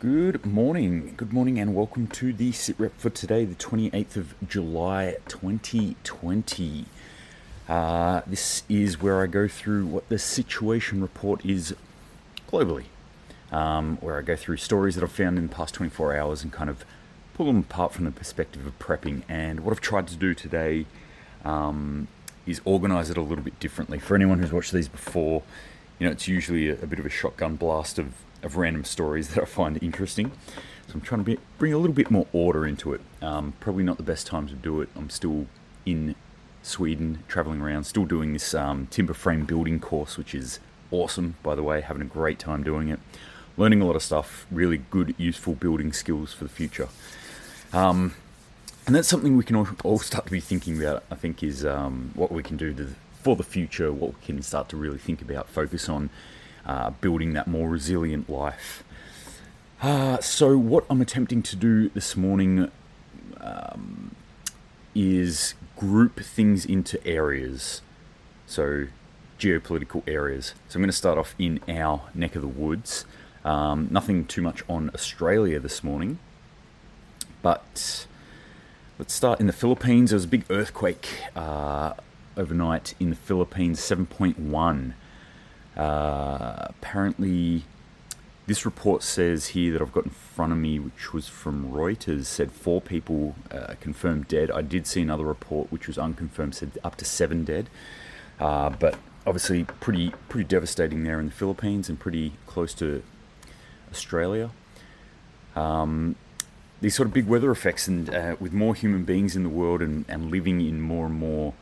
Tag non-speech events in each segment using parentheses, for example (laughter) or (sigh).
Good morning, good morning, and welcome to the sit rep for today, the 28th of July 2020. Uh, this is where I go through what the situation report is globally, um, where I go through stories that I've found in the past 24 hours and kind of pull them apart from the perspective of prepping. And what I've tried to do today um, is organize it a little bit differently. For anyone who's watched these before, you know, it's usually a, a bit of a shotgun blast of of random stories that I find interesting. So I'm trying to be, bring a little bit more order into it. Um, probably not the best time to do it. I'm still in Sweden, traveling around, still doing this um, timber frame building course, which is awesome, by the way. Having a great time doing it. Learning a lot of stuff, really good, useful building skills for the future. Um, and that's something we can all, all, start to be thinking about, I think, is um, what we can do to, for the future, what we can start to really think about, focus on uh, building that more resilient life. Uh, so, what I'm attempting to do this morning um, is group things into areas. So, geopolitical areas. So, I'm going to start off in our neck of the woods. Um, nothing too much on Australia this morning, but let's start in the Philippines. There was a big earthquake uh, overnight in the Philippines, 7.1. Uh, apparently, this report says here that I've got in front of me, which was from Reuters, said four people uh, confirmed dead. I did see another report, which was unconfirmed, said up to seven dead. Uh, but obviously, pretty pretty devastating there in the Philippines and pretty close to Australia. Um, these sort of big weather effects, and uh, with more human beings in the world and, and living in more and more,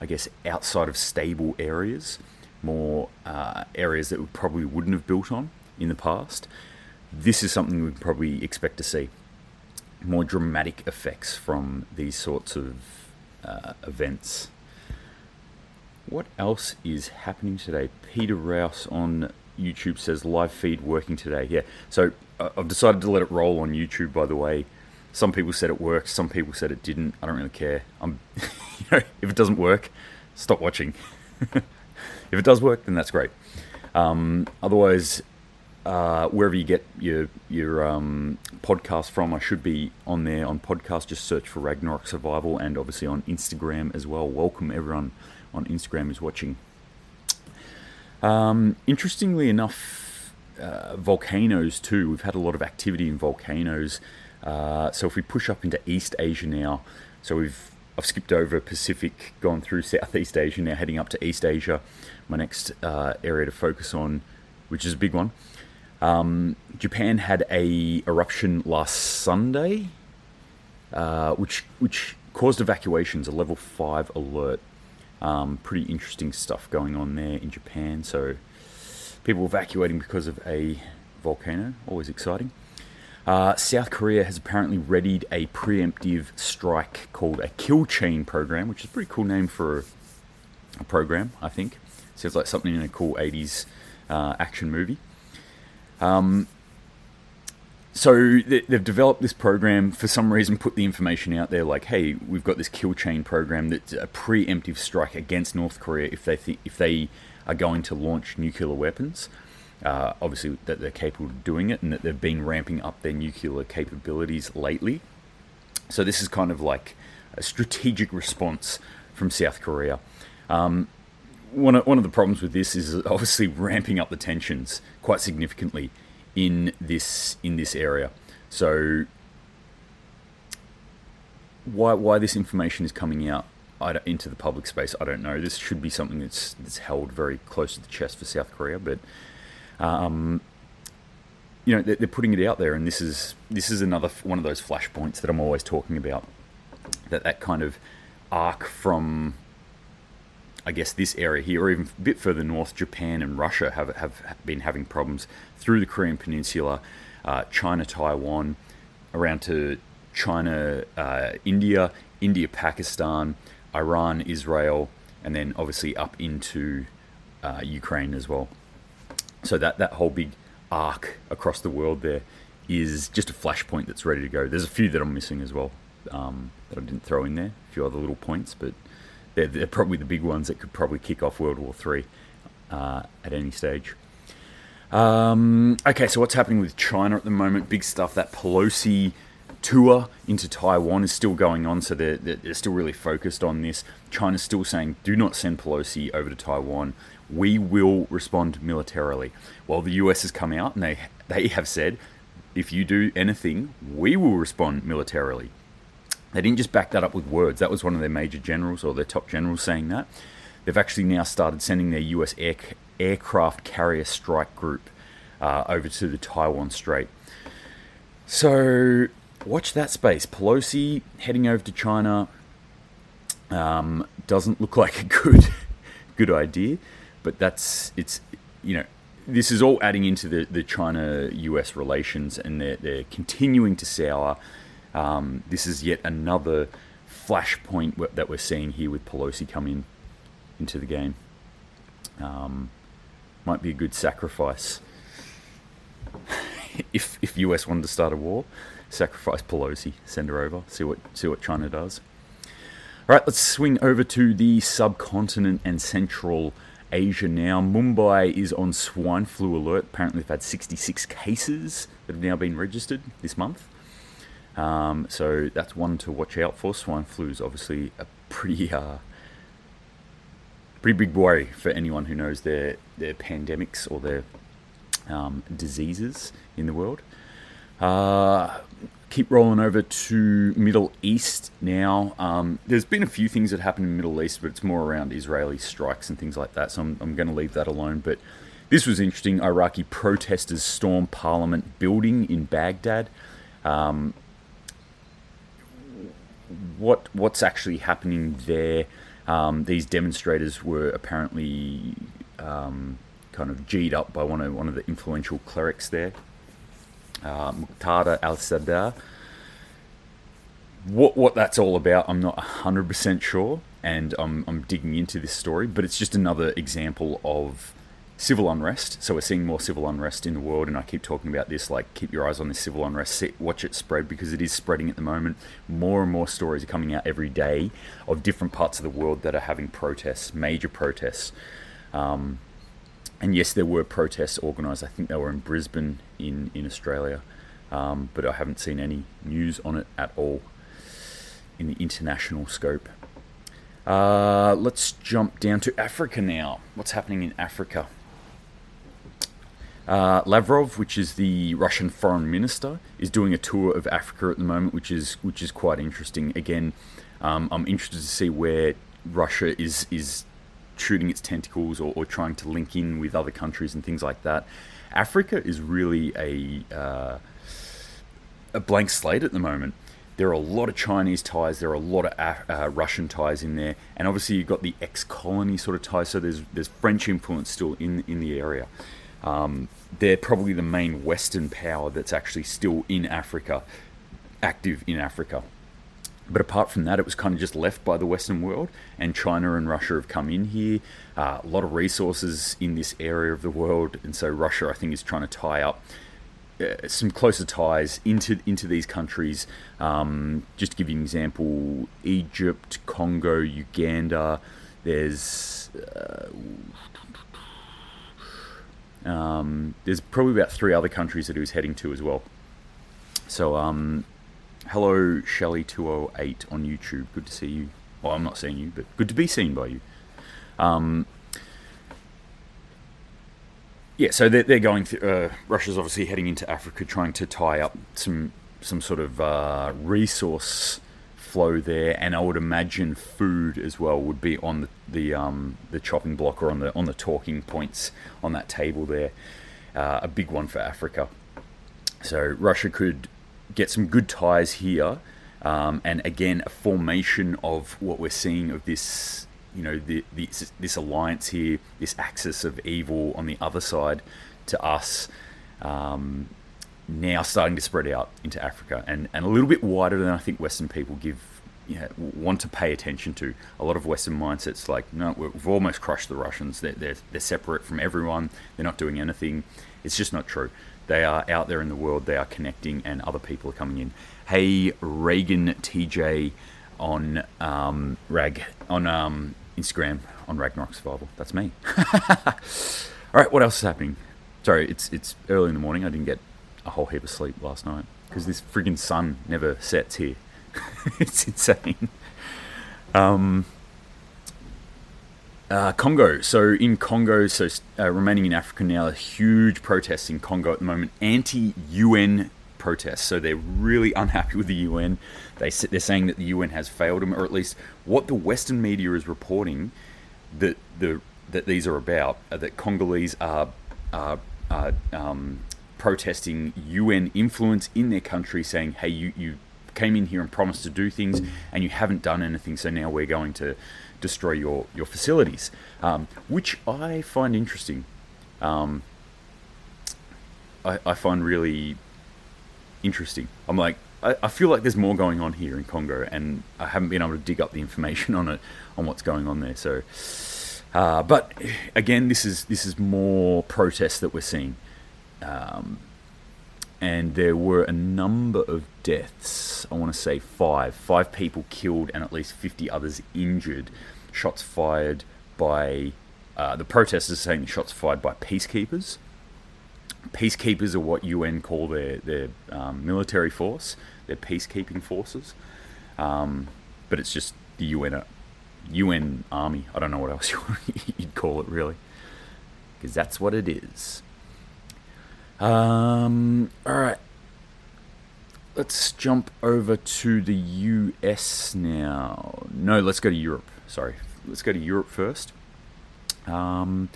I guess, outside of stable areas more uh, areas that we probably wouldn't have built on in the past. This is something we'd probably expect to see more dramatic effects from these sorts of uh, events. What else is happening today? Peter Rouse on YouTube says live feed working today. Yeah, so uh, I've decided to let it roll on YouTube. By the way, some people said it worked, some people said it didn't. I don't really care. I'm, (laughs) you know, if it doesn't work, stop watching. (laughs) if it does work, then that's great. Um, otherwise, uh, wherever you get your your um, podcast from, I should be on there on podcast. Just search for Ragnarok Survival, and obviously on Instagram as well. Welcome everyone on Instagram who's watching. Um, interestingly enough, uh, volcanoes too. We've had a lot of activity in volcanoes. Uh, so if we push up into East Asia now, so we've I've skipped over Pacific, gone through Southeast Asia, now heading up to East Asia. My next uh, area to focus on, which is a big one. Um, Japan had a eruption last Sunday, uh, which which caused evacuations, a level five alert. Um, pretty interesting stuff going on there in Japan. So people evacuating because of a volcano, always exciting. Uh, South Korea has apparently readied a preemptive strike called a Kill Chain program, which is a pretty cool name for a program, I think. Sounds like something in a cool 80s uh, action movie. Um, so they've developed this program for some reason, put the information out there like, "Hey, we've got this kill chain program that's a preemptive strike against North Korea if they th- if they are going to launch nuclear weapons." Uh, obviously that they're capable of doing it and that they've been ramping up their nuclear capabilities lately. So this is kind of like a strategic response from South Korea. Um, one of, one of the problems with this is (laughs) obviously ramping up the tensions quite significantly in this in this area. So why why this information is coming out into the public space, I don't know. This should be something that's that's held very close to the chest for South Korea, but um, you know, they're putting it out there, and this is this is another one of those flashpoints that I'm always talking about. That that kind of arc from, I guess, this area here, or even a bit further north, Japan and Russia have have been having problems through the Korean Peninsula, uh, China, Taiwan, around to China, uh, India, India, Pakistan, Iran, Israel, and then obviously up into uh, Ukraine as well. So that that whole big arc across the world there is just a flashpoint that's ready to go. There's a few that I'm missing as well um, that I didn't throw in there. A few other little points, but they're, they're probably the big ones that could probably kick off World War Three uh, at any stage. Um, okay, so what's happening with China at the moment? Big stuff. That Pelosi tour into Taiwan is still going on, so they're, they're still really focused on this. China's still saying, do not send Pelosi over to Taiwan. We will respond militarily. Well, the US has come out and they, they have said, if you do anything, we will respond militarily. They didn't just back that up with words. That was one of their major generals or their top generals saying that. They've actually now started sending their US air, aircraft carrier strike group uh, over to the Taiwan Strait. So watch that space. Pelosi heading over to China um, doesn't look like a good (laughs) good idea, but that's it's you know this is all adding into the, the China US relations and they're, they're continuing to sour. Um, this is yet another flashpoint that we're seeing here with Pelosi come in into the game. Um, might be a good sacrifice (laughs) if if US wanted to start a war. Sacrifice Pelosi, send her over, see what see what China does. All right, let's swing over to the subcontinent and Central Asia now. Mumbai is on swine flu alert. Apparently, they've had 66 cases that have now been registered this month. Um, so that's one to watch out for. Swine flu is obviously a pretty uh, pretty big worry for anyone who knows their their pandemics or their um, diseases in the world. Uh, keep rolling over to Middle East now. Um, there's been a few things that happened in Middle East, but it's more around Israeli strikes and things like that. So I'm, I'm going to leave that alone. But this was interesting. Iraqi protesters storm parliament building in Baghdad. Um, what what's actually happening there? Um, these demonstrators were apparently um, kind of G'd up by one of one of the influential clerics there, uh, Muqtada al Sadr. What what that's all about, I'm not hundred percent sure, and I'm I'm digging into this story, but it's just another example of civil unrest. So we're seeing more civil unrest in the world, and I keep talking about this. Like, keep your eyes on this civil unrest. See, watch it spread because it is spreading at the moment. More and more stories are coming out every day of different parts of the world that are having protests, major protests. Um, and yes, there were protests organised. I think they were in Brisbane in in Australia, um, but I haven't seen any news on it at all in the international scope. Uh, let's jump down to Africa now. What's happening in Africa? Uh, Lavrov, which is the Russian foreign minister, is doing a tour of Africa at the moment, which is which is quite interesting. Again, um, I'm interested to see where Russia is is shooting its tentacles or, or, trying to link in with other countries and things like that. Africa is really a uh, a blank slate at the moment. There are a lot of Chinese ties, there are a lot of uh, Russian ties in there, and obviously you've got the ex-colony sort of ties. So there's there's French influence still in in the area. Um, they're probably the main Western power that's actually still in Africa, active in Africa. But apart from that, it was kind of just left by the Western world, and China and Russia have come in here. Uh, a lot of resources in this area of the world, and so Russia, I think, is trying to tie up uh, some closer ties into into these countries. Um, just to give you an example, Egypt, Congo, Uganda. There's uh, um, there's probably about three other countries that he was heading to as well. So, um, hello, Shelly208 on YouTube. Good to see you. Well, I'm not seeing you, but good to be seen by you. Um, yeah, so they're, they're going through. Uh, Russia's obviously heading into Africa, trying to tie up some some sort of uh, resource flow there, and I would imagine food as well would be on the the, um, the chopping block or on the on the talking points on that table there. Uh, a big one for Africa. So Russia could get some good ties here, um, and again a formation of what we're seeing of this. You know, the, this, this alliance here, this axis of evil on the other side to us. Um, now starting to spread out into Africa and, and a little bit wider than I think Western people give you know, want to pay attention to. A lot of Western mindsets like, no, we've almost crushed the Russians. They're, they're, they're separate from everyone. They're not doing anything. It's just not true. They are out there in the world. They are connecting, and other people are coming in. Hey, Reagan TJ on um, Rag on um, Instagram on Ragnarok Survival. That's me. (laughs) All right, what else is happening? sorry, it's it's early in the morning. I didn't get a whole heap of sleep last night because this friggin' sun never sets here. (laughs) it's insane. Um, uh, Congo. So in Congo, so uh, remaining in Africa now, huge protests in Congo at the moment. Anti-UN protests. So they're really (laughs) unhappy with the UN. They they're saying that the UN has failed them, or at least what the Western media is reporting that the that these are about. Uh, that Congolese are are, are um, protesting UN influence in their country, saying, "Hey, you you came in here and promised to do things, and you haven't done anything. So now we're going to destroy your your facilities," um, which I find interesting. Um, I, I find really interesting. I'm like, I, I feel like there's more going on here in Congo, and I haven't been able to dig up the information (laughs) on it, on what's going on there. So, uh, but again, this is this is more protests that we're seeing, um, and there were a number of deaths. I want to say five, five people killed, and at least 50 others injured. Shots fired by uh, the protesters saying shots fired by peacekeepers peacekeepers are what UN call their their um, military force, their peacekeeping forces. Um, but it's just the UN UN army. I don't know what else (laughs) you'd call it really, because that's what it is. Um, all right, let's jump over to the US now. No, let's go to Europe. Sorry, let's go to Europe first. Um,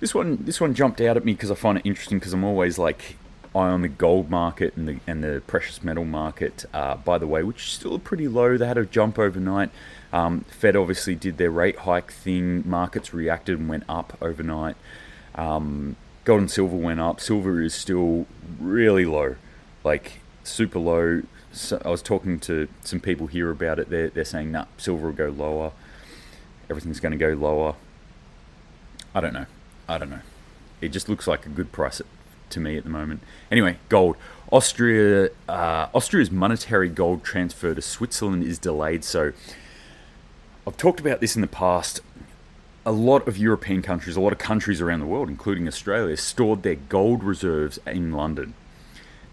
this one, this one jumped out at me because I find it interesting because I'm always like eye on the gold market and the and the precious metal market. Uh, by the way, which is still pretty low. They had a jump overnight. Um, Fed obviously did their rate hike thing. Markets reacted and went up overnight. Um, gold and silver went up. Silver is still really low, like super low. So I was talking to some people here about it. They're they're saying nah, silver will go lower. Everything's going to go lower. I don't know. I don't know. It just looks like a good price to me at the moment. Anyway, gold. Austria, uh, Austria's monetary gold transfer to Switzerland is delayed. So, I've talked about this in the past. A lot of European countries, a lot of countries around the world, including Australia, stored their gold reserves in London.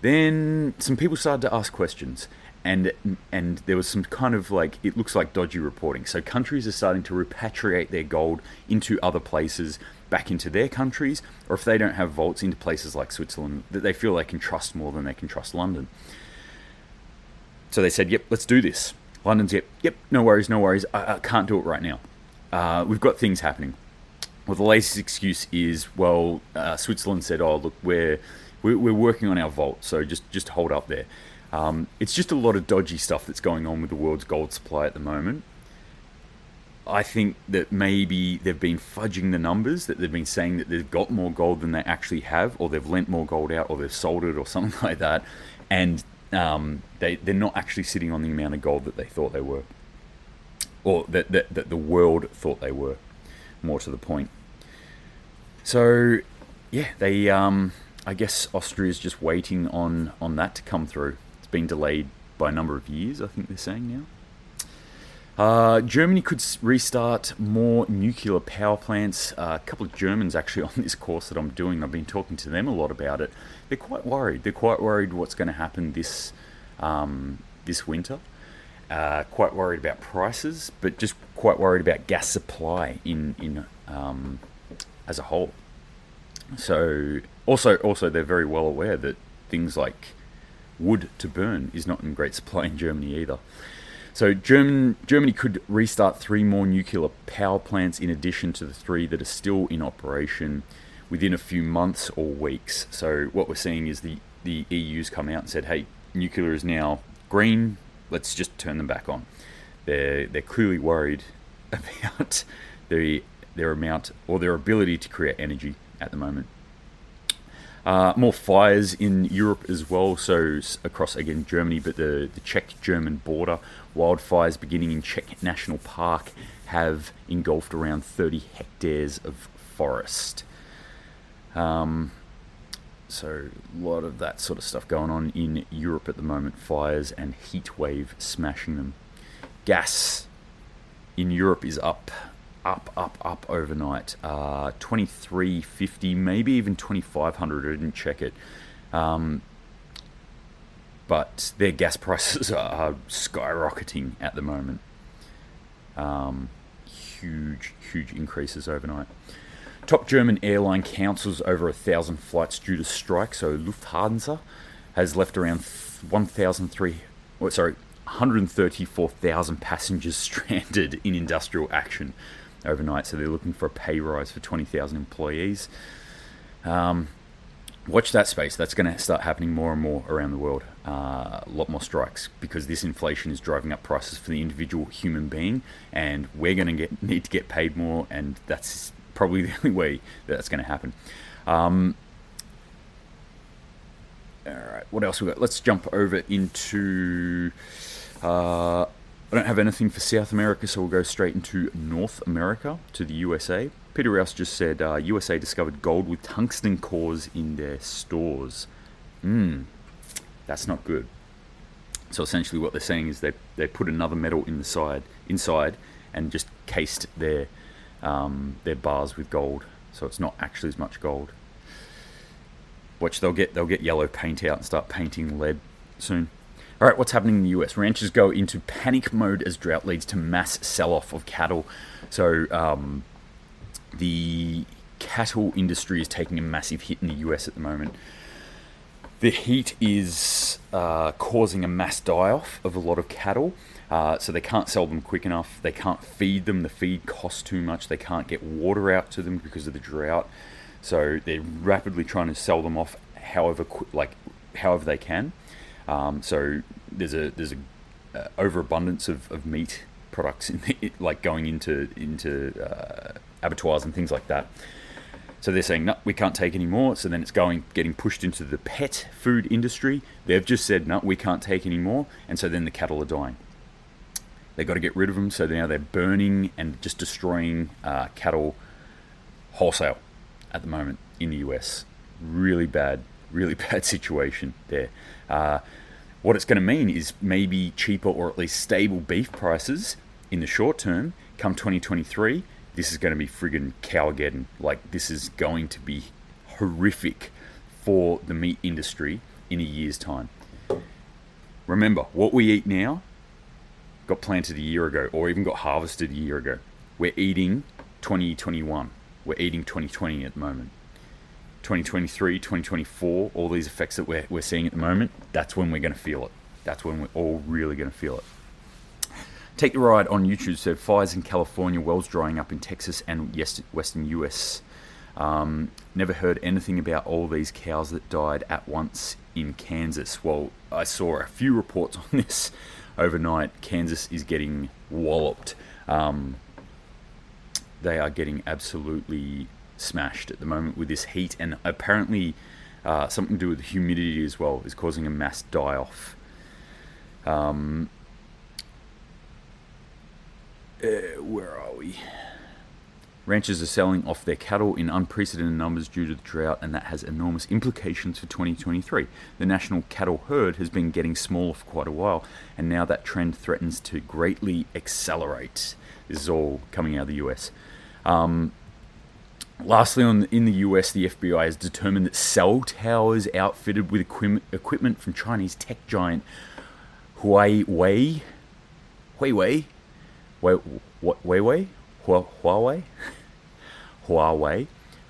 Then some people started to ask questions, and and there was some kind of like it looks like dodgy reporting. So countries are starting to repatriate their gold into other places, back into their countries, or if they don't have vaults into places like Switzerland that they feel they can trust more than they can trust London. So they said, "Yep, let's do this." London's yep, yep, no worries, no worries. I, I can't do it right now. Uh, we've got things happening. Well, the latest excuse is, well, uh, Switzerland said, "Oh, look, we're we're working on our vault, so just just hold up there." Um, it's just a lot of dodgy stuff that's going on with the world's gold supply at the moment. I think that maybe they've been fudging the numbers, that they've been saying that they've got more gold than they actually have, or they've lent more gold out, or they've sold it, or (laughs) something like that, and um, they, they're not actually sitting on the amount of gold that they thought they were, or that, that, that the world thought they were, more to the point. So, yeah, they, um, I guess Austria is just waiting on, on that to come through It's been delayed by a number of years, I think they're saying now. Uh, Germany could restart more nuclear power plants. Uh, a couple of Germans actually (laughs) on this course that I'm doing, I've been talking to them a lot about it. They're quite worried. They're quite worried what's going to happen this um, this winter. Uh, quite worried about prices, but just quite worried about gas supply in in um, as a whole. So also also they're very well aware that things like wood to burn is not in great supply in Germany either. So German, Germany could restart three more nuclear power plants in addition to the three that are still in operation within a few months or weeks. So what we're seeing is the, the EU's come out and said, hey, nuclear is now green, let's just turn them back on. They're, they're clearly worried (laughs) about their, their amount or their ability to create energy at the moment. Uh, more fires in Europe as well, so across again Germany, but the, the Czech German border. Wildfires beginning in Czech National Park have engulfed around 30 hectares of forest. Um, so, a lot of that sort of stuff going on in Europe at the moment fires and heat wave smashing them. Gas in Europe is up up, up, up overnight. Uh, 2350, maybe even 2500. I didn't check it. Um, but their gas (laughs) prices are skyrocketing at the moment. Um, huge, huge increases overnight. Top German airline cancels over a thousand flights due to strike. So Lufthansa has left around 1,003, oh, sorry, 134,000 passengers (laughs) stranded in industrial action overnight. So they're looking for a pay rise for 20,000 employees. Um, watch that space. That's going to start happening more and more around the world. Uh, a lot more strikes because this inflation is driving up prices for the individual human being, and we're going to get need to get paid more, and that's probably (laughs) the only way that that's going to happen. Um, all right, what else we got? Let's jump over into. Uh, I don't have anything for South America, so we'll go straight into North America to the USA. Peter Rouse just said uh, USA discovered gold with tungsten cores in their stores. Hmm, that's not good. So essentially, what they're saying is they they put another metal in the side inside and just cased their um, their bars with gold, so it's not actually as much gold. Which they'll get they'll get yellow paint out and start painting lead soon. All right, what's happening in the US? Ranchers go into panic mode as drought leads to mass sell-off of cattle. So um, the cattle industry is taking a massive hit in the US at the moment. The heat is uh, causing a mass die-off of a lot of cattle. Uh, so they can't sell them quick enough. They can't feed them. The feed costs too much. They can't get water out to them because of the drought. So they're rapidly trying to sell them off, however, like however they can. Um, so there's a there's a uh, overabundance of, of meat products in the, (laughs) like going into into uh, abattoirs and things like that. So they're saying no, we can't take any more. So then it's going getting pushed into the pet food industry. They've just said no, we can't take any more, and so then the cattle are dying. They've got to get rid of them. So now they're burning and just destroying uh, cattle wholesale at the moment in the US. Really bad, really (laughs) bad situation there. Uh, what it's going to mean is maybe cheaper or at least stable beef prices in the short term come 2023. This is going to be friggin' Cowageddon. Like, this is going to be horrific for the meat industry in a year's time. Remember, what we eat now got planted a year ago or even got harvested a year ago. We're eating 2021. We're eating 2020 at the moment. 2023, 2024, all these effects that we're, we're seeing at the moment, that's when we're going to feel it. That's when we're all really going to feel it. Take the ride on YouTube said fires in California, wells drying up in Texas and western US. Um, never heard anything about all these cows that died at once in Kansas. Well, I saw a few reports (laughs) on this overnight. Kansas is getting walloped. Um, they are getting absolutely smashed at the moment with this heat, and apparently uh, something to do with the humidity as well is causing a mass die off. Um, uh, where are we? Ranchers are selling off their cattle in unprecedented numbers due to the drought, and that has enormous implications for 2023. The national cattle herd has been getting smaller for quite a while, and now that trend threatens to greatly accelerate. This is all coming out of the US. Um, lastly, on, in the US, the FBI has determined that cell towers outfitted with equipment, equipment from Chinese tech giant Huawei, Huawei, Huawei, Huawei, Huawei, (laughs)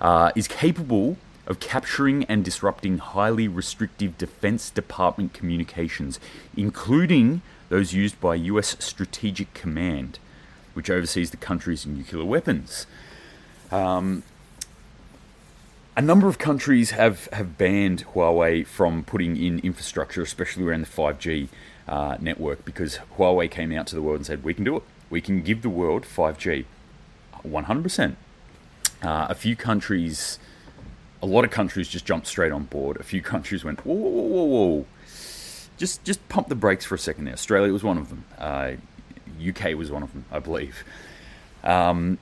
uh, is capable of capturing and disrupting highly restrictive Defense Department communications, including those used by US Strategic Command, which oversees the country's nuclear weapons. Um, a number of countries have, have banned Huawei from putting in infrastructure, especially around the 5G uh, network, because Huawei came out to the world and said, We can do it. We can give the world 5G. 100%. Uh, a few countries, a lot of countries just jumped straight on board. A few countries went, whoa, whoa, whoa, whoa. Just, just pump the brakes for a second there. Australia was one of them. Uh, UK was one of them, I believe. Um,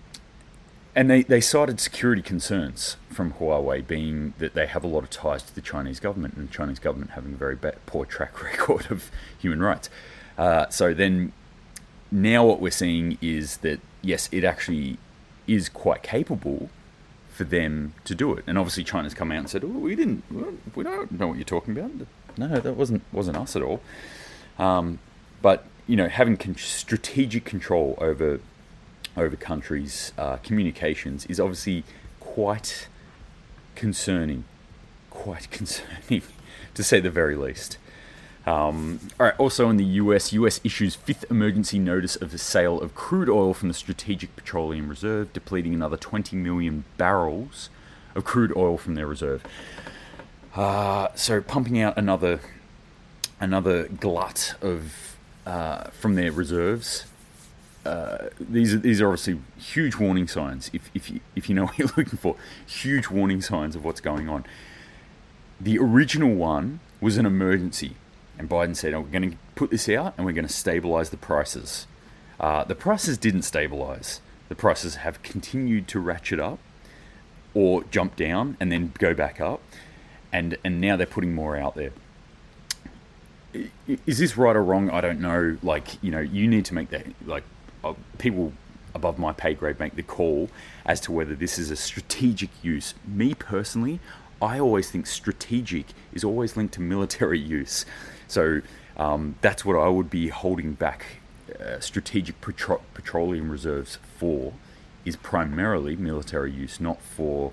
and they, they cited security concerns from Huawei, being that they have a lot of ties to the Chinese government, and the Chinese government having a very bad, poor track (laughs) record of human rights. Uh, so then, now what we're seeing is that yes, it actually is quite capable for them to do it. And obviously, China's come out and said, oh, "We didn't, we don't know what you're talking about." No, that wasn't wasn't us at all. Um, but you know, having con- strategic control over over countries' uh, communications is obviously quite concerning, quite (laughs) concerning, to say the very least. Um, all right. Also in the US, US issues fifth emergency notice of the sale of crude oil from the Strategic Petroleum Reserve, depleting another 20 million barrels of crude oil from their reserve. Uh, so pumping out another another glut of uh, from their reserves. Uh, these are these are obviously huge warning signs. If if you, if you know (laughs) what you're looking for, huge warning signs of what's going on. The original one was an emergency, and Biden said, oh, "We're going to put this out, and we're going to stabilize the prices." Uh, the prices didn't stabilize. The prices have continued to ratchet up, or jump down and then go back up, and and now they're putting more out there is this right or wrong? I don't know. Like, you know, you need to make that, like, uh, people above my pay grade make the call as to whether this is a strategic use. Me personally, I always think strategic is always linked to military (laughs) use. So um, that's what I would be holding back uh, strategic petro- petroleum reserves for, is primarily military use, not for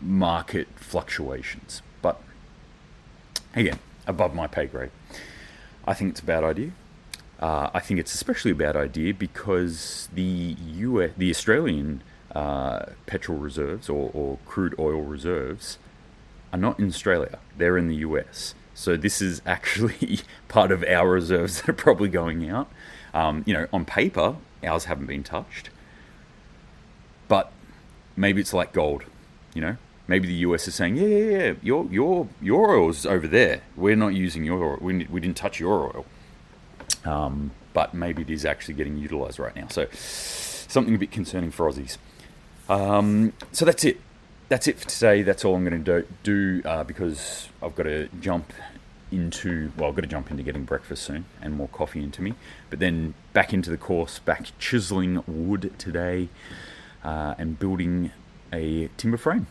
market fluctuations. But again, above my pay grade. I think it's a bad idea. Uh, I think it's especially a bad idea because the US, the Australian uh, petrol reserves or, or, crude oil reserves are not in Australia; they're in the US. So this is actually (laughs) part of our reserves that are probably going out. Um, you know, on paper, ours haven't been touched, but maybe it's like gold. You know, maybe the US is saying, yeah, yeah, yeah, your your your oil's over there. We're not using your oil. We, we didn't touch your oil. Um, but maybe it is actually getting utilised right now. So something a bit concerning for Aussies. Um, so that's it. That's it for today. That's all I'm going to do, uh, because I've got to jump into well, I've got to jump into getting breakfast soon and more coffee into me. But then back into the course, back chiseling wood today uh, and building a timber frame.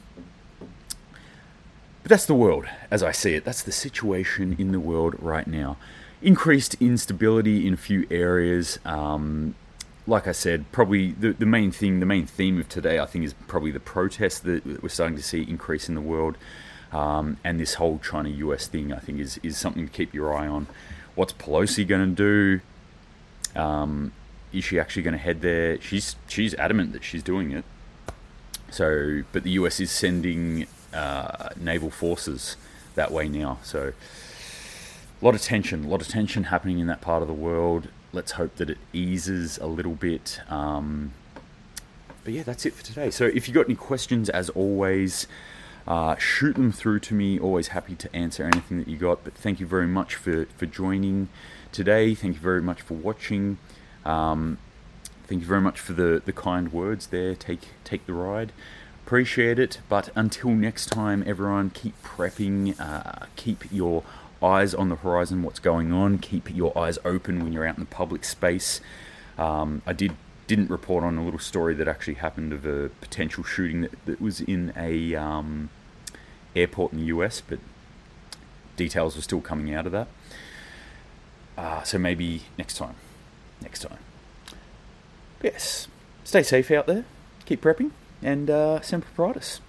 But that's the world as I see it. That's the situation in the world right now. Increased instability in a few areas. Um, like I said, probably the, the main thing, the main theme of today, I think, is probably the protests that we're starting to see increase in the world. Um, and this whole China US thing, I think, is, is something to keep your eye on. What's Pelosi going to do? Um, is she actually going to head there? She's she's adamant that she's doing it. So, but the US is sending uh, naval forces that way now. So a lot of tension, a lot of tension happening in that part of the world. Let's hope that it eases a little bit. Um, but yeah, that's it for today. So if you've got any questions, as always, uh, shoot them through to me. Always happy to answer anything that you got. But thank you very much for, for joining today. Thank you very much for watching. Um, thank you very much for the, the kind words there. Take take the ride appreciate it. But until next time, everyone, keep prepping, uh, keep your eyes on the horizon, what's going on, keep your eyes open when you're out in the public space. Um, I did didn't report on a little story that actually happened of a potential shooting that, that was in a um, airport in the US, but details are still coming out of that. Uh, so maybe next time. Next time. Yes. Stay safe out there. Keep prepping and uh, Semper Paratus.